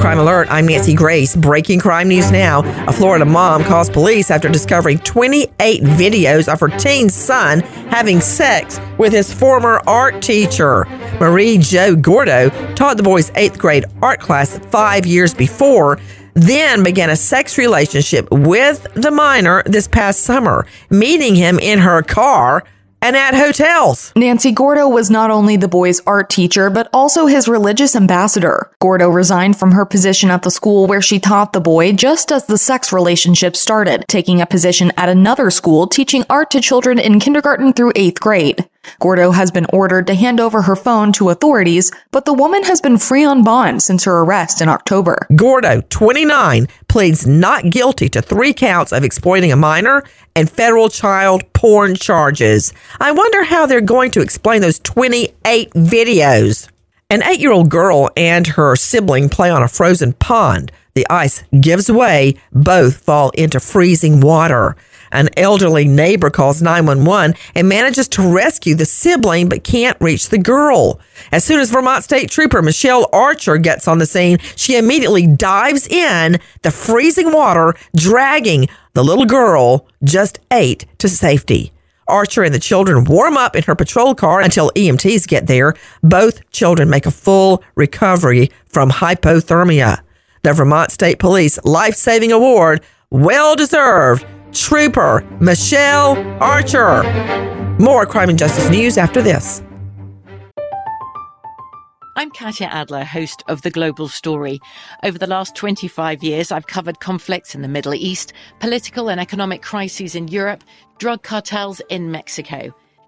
Crime Alert, I'm Nancy Grace. Breaking crime news now. A Florida mom calls police after discovering 28 videos of her teen son having sex with his former art teacher. Marie Jo Gordo taught the boy's eighth grade art class five years before, then began a sex relationship with the minor this past summer, meeting him in her car and at hotels. Nancy Gordo was not only the boy's art teacher, but also his religious ambassador. Gordo resigned from her position at the school where she taught the boy just as the sex relationship started, taking a position at another school teaching art to children in kindergarten through eighth grade. Gordo has been ordered to hand over her phone to authorities, but the woman has been free on bond since her arrest in October. Gordo, 29, pleads not guilty to three counts of exploiting a minor and federal child porn charges. I wonder how they're going to explain those 28 videos. An eight year old girl and her sibling play on a frozen pond. The ice gives way, both fall into freezing water. An elderly neighbor calls 911 and manages to rescue the sibling but can't reach the girl. As soon as Vermont State Trooper Michelle Archer gets on the scene, she immediately dives in the freezing water, dragging the little girl, just eight, to safety. Archer and the children warm up in her patrol car until EMTs get there. Both children make a full recovery from hypothermia. The Vermont State Police Life Saving Award, well deserved Trooper Michelle Archer. More crime and justice news after this. I'm Katya Adler, host of The Global Story. Over the last 25 years, I've covered conflicts in the Middle East, political and economic crises in Europe, drug cartels in Mexico.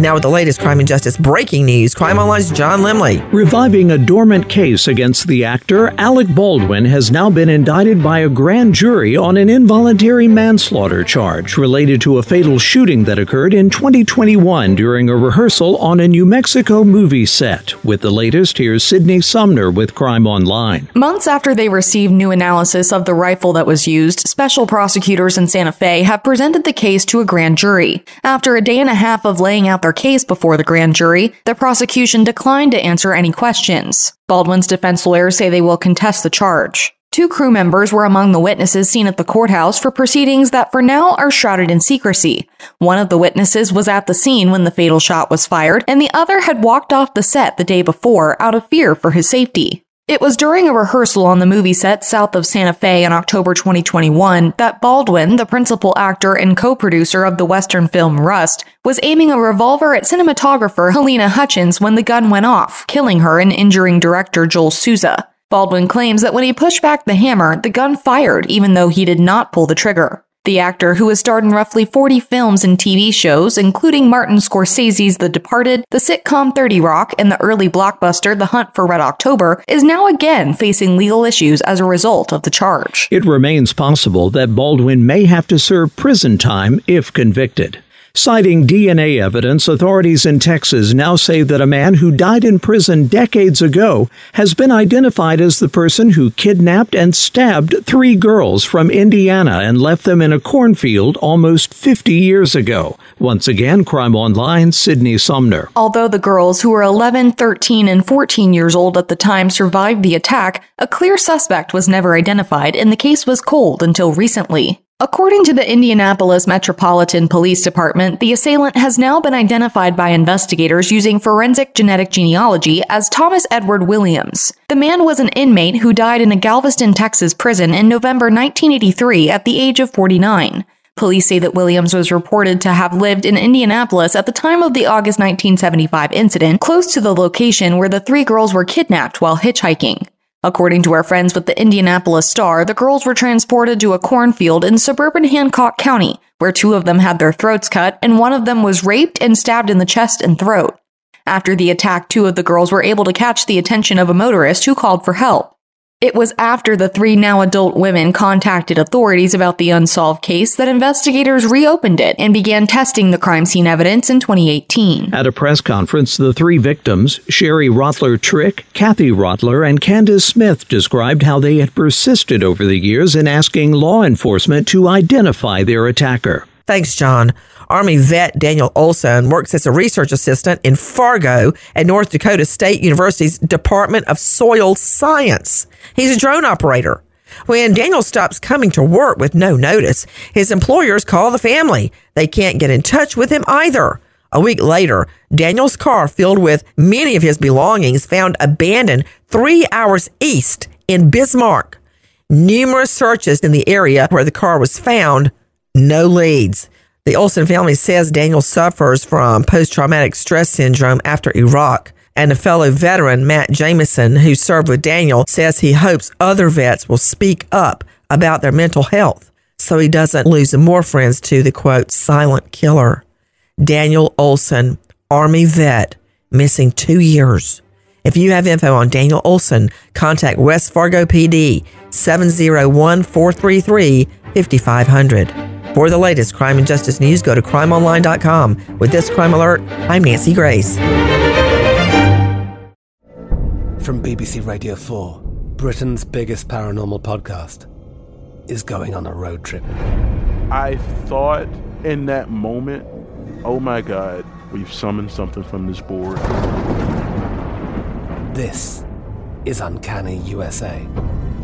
Now, with the latest crime and justice breaking news, Crime Online's John Limley. Reviving a dormant case against the actor, Alec Baldwin has now been indicted by a grand jury on an involuntary manslaughter charge related to a fatal shooting that occurred in 2021 during a rehearsal on a New Mexico movie set. With the latest, here's Sydney Sumner with Crime Online. Months after they received new analysis of the rifle that was used, special prosecutors in Santa Fe have presented the case to a grand jury. After a day and a half of laying out case before the grand jury, the prosecution declined to answer any questions. Baldwin's defense lawyers say they will contest the charge. Two crew members were among the witnesses seen at the courthouse for proceedings that for now are shrouded in secrecy. One of the witnesses was at the scene when the fatal shot was fired, and the other had walked off the set the day before out of fear for his safety. It was during a rehearsal on the movie set south of Santa Fe in October 2021 that Baldwin, the principal actor and co-producer of the Western film Rust, was aiming a revolver at cinematographer Halyna Hutchins when the gun went off, killing her and injuring director Joel Souza. Baldwin claims that when he pushed back the hammer, the gun fired even though he did not pull the trigger. The actor, who has starred in roughly 40 films and TV shows, including Martin Scorsese's The Departed, the sitcom 30 Rock, and the early blockbuster The Hunt for Red October, is now again facing legal issues as a result of the charge. It remains possible that Baldwin may have to serve prison time if convicted. Citing DNA evidence, authorities in Texas now say that a man who died in prison decades ago has been identified as the person who kidnapped and stabbed three girls from Indiana and left them in a cornfield almost 50 years ago. Once again, Crime Online, Sydney Sumner. Although the girls, who were 11, 13, and 14 years old at the time, survived the attack, a clear suspect was never identified and the case was cold until recently. According to the Indianapolis Metropolitan Police Department, the assailant has now been identified by investigators using forensic genetic genealogy as Thomas Edward Williams. The man was an inmate who died in a Galveston, Texas prison in November 1983 at the age of 49. Police say that Williams was reported to have lived in Indianapolis at the time of the August 1975 incident, close to the location where the three girls were kidnapped while hitchhiking. According to our friends with the Indianapolis Star, the girls were transported to a cornfield in suburban Hancock County, where two of them had their throats cut and one of them was raped and stabbed in the chest and throat. After the attack, two of the girls were able to catch the attention of a motorist who called for help. It was after the three now adult women contacted authorities about the unsolved case that investigators reopened it and began testing the crime scene evidence in 2018. At a press conference, the three victims, Sherry Rottler Trick, Kathy Rottler, and Candace Smith, described how they had persisted over the years in asking law enforcement to identify their attacker. Thanks, John. Army vet Daniel Olson works as a research assistant in Fargo at North Dakota State University's Department of Soil Science. He's a drone operator. When Daniel stops coming to work with no notice, his employers call the family. They can't get in touch with him either. A week later, Daniel's car filled with many of his belongings found abandoned three hours east in Bismarck. Numerous searches in the area where the car was found, no leads. The Olson family says Daniel suffers from post traumatic stress syndrome after Iraq. And a fellow veteran, Matt Jameson, who served with Daniel, says he hopes other vets will speak up about their mental health so he doesn't lose more friends to the quote, silent killer. Daniel Olson, Army vet, missing two years. If you have info on Daniel Olson, contact West Fargo PD 701 433 5500. For the latest crime and justice news, go to crimeonline.com. With this crime alert, I'm Nancy Grace. From BBC Radio 4, Britain's biggest paranormal podcast is going on a road trip. I thought in that moment, oh my God, we've summoned something from this board. This is Uncanny USA.